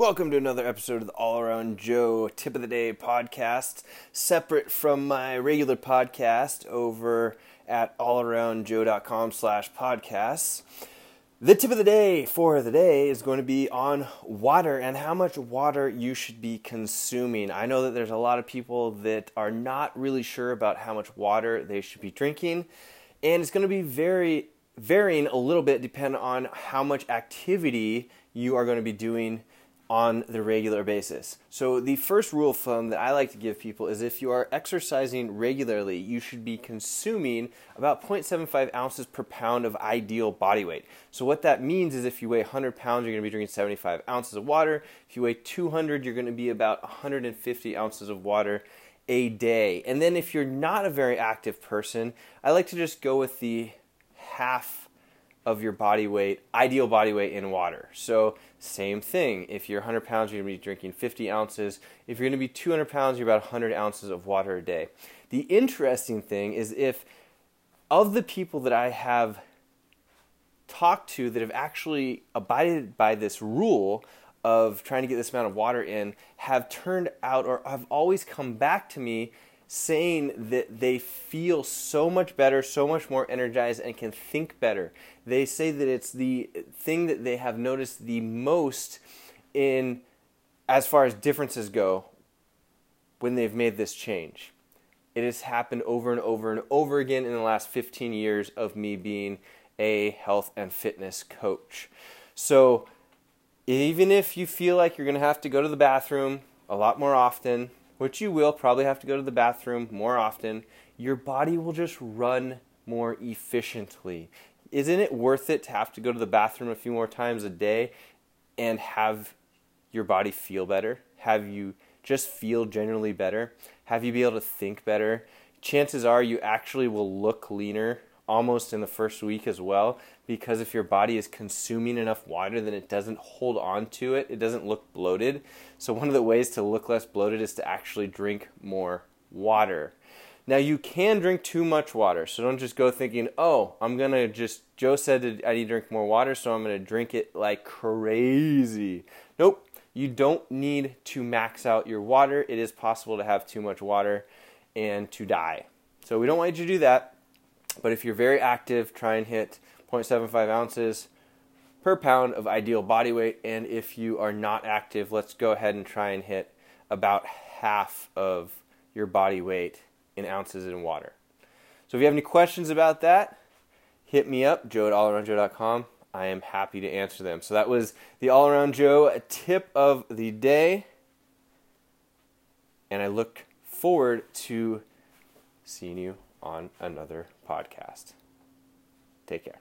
Welcome to another episode of the All Around Joe Tip of the Day podcast, separate from my regular podcast over at allaroundjoe.com slash podcasts. The tip of the day for the day is going to be on water and how much water you should be consuming. I know that there's a lot of people that are not really sure about how much water they should be drinking, and it's going to be very varying a little bit depending on how much activity you are going to be doing on the regular basis. So, the first rule of thumb that I like to give people is if you are exercising regularly, you should be consuming about 0.75 ounces per pound of ideal body weight. So, what that means is if you weigh 100 pounds, you're going to be drinking 75 ounces of water. If you weigh 200, you're going to be about 150 ounces of water a day. And then, if you're not a very active person, I like to just go with the half of your body weight, ideal body weight in water. So, same thing. If you're 100 pounds, you're going to be drinking 50 ounces. If you're going to be 200 pounds, you're about 100 ounces of water a day. The interesting thing is if of the people that I have talked to that have actually abided by this rule of trying to get this amount of water in have turned out or have always come back to me saying that they feel so much better, so much more energized, and can think better. They say that it's the thing that they have noticed the most in as far as differences go when they've made this change. It has happened over and over and over again in the last 15 years of me being a health and fitness coach. So, even if you feel like you're going to have to go to the bathroom a lot more often, which you will probably have to go to the bathroom more often, your body will just run more efficiently. Isn't it worth it to have to go to the bathroom a few more times a day and have your body feel better? Have you just feel generally better? Have you be able to think better? Chances are you actually will look leaner almost in the first week as well because if your body is consuming enough water then it doesn't hold on to it. It doesn't look bloated. So one of the ways to look less bloated is to actually drink more water. Now you can drink too much water so don't just go thinking oh i'm gonna just joe said i need to drink more water so i'm gonna drink it like crazy. Nope. You don't need to max out your water. It is possible to have too much water and to die. So we don't want you to do that but if you're very active, try and hit 0.75 ounces per pound of ideal body weight. And if you are not active, let's go ahead and try and hit about half of your body weight in ounces in water. So if you have any questions about that, hit me up, joe at allaroundjoe.com. I am happy to answer them. So that was the All Around Joe tip of the day. And I look forward to seeing you on another podcast. Take care.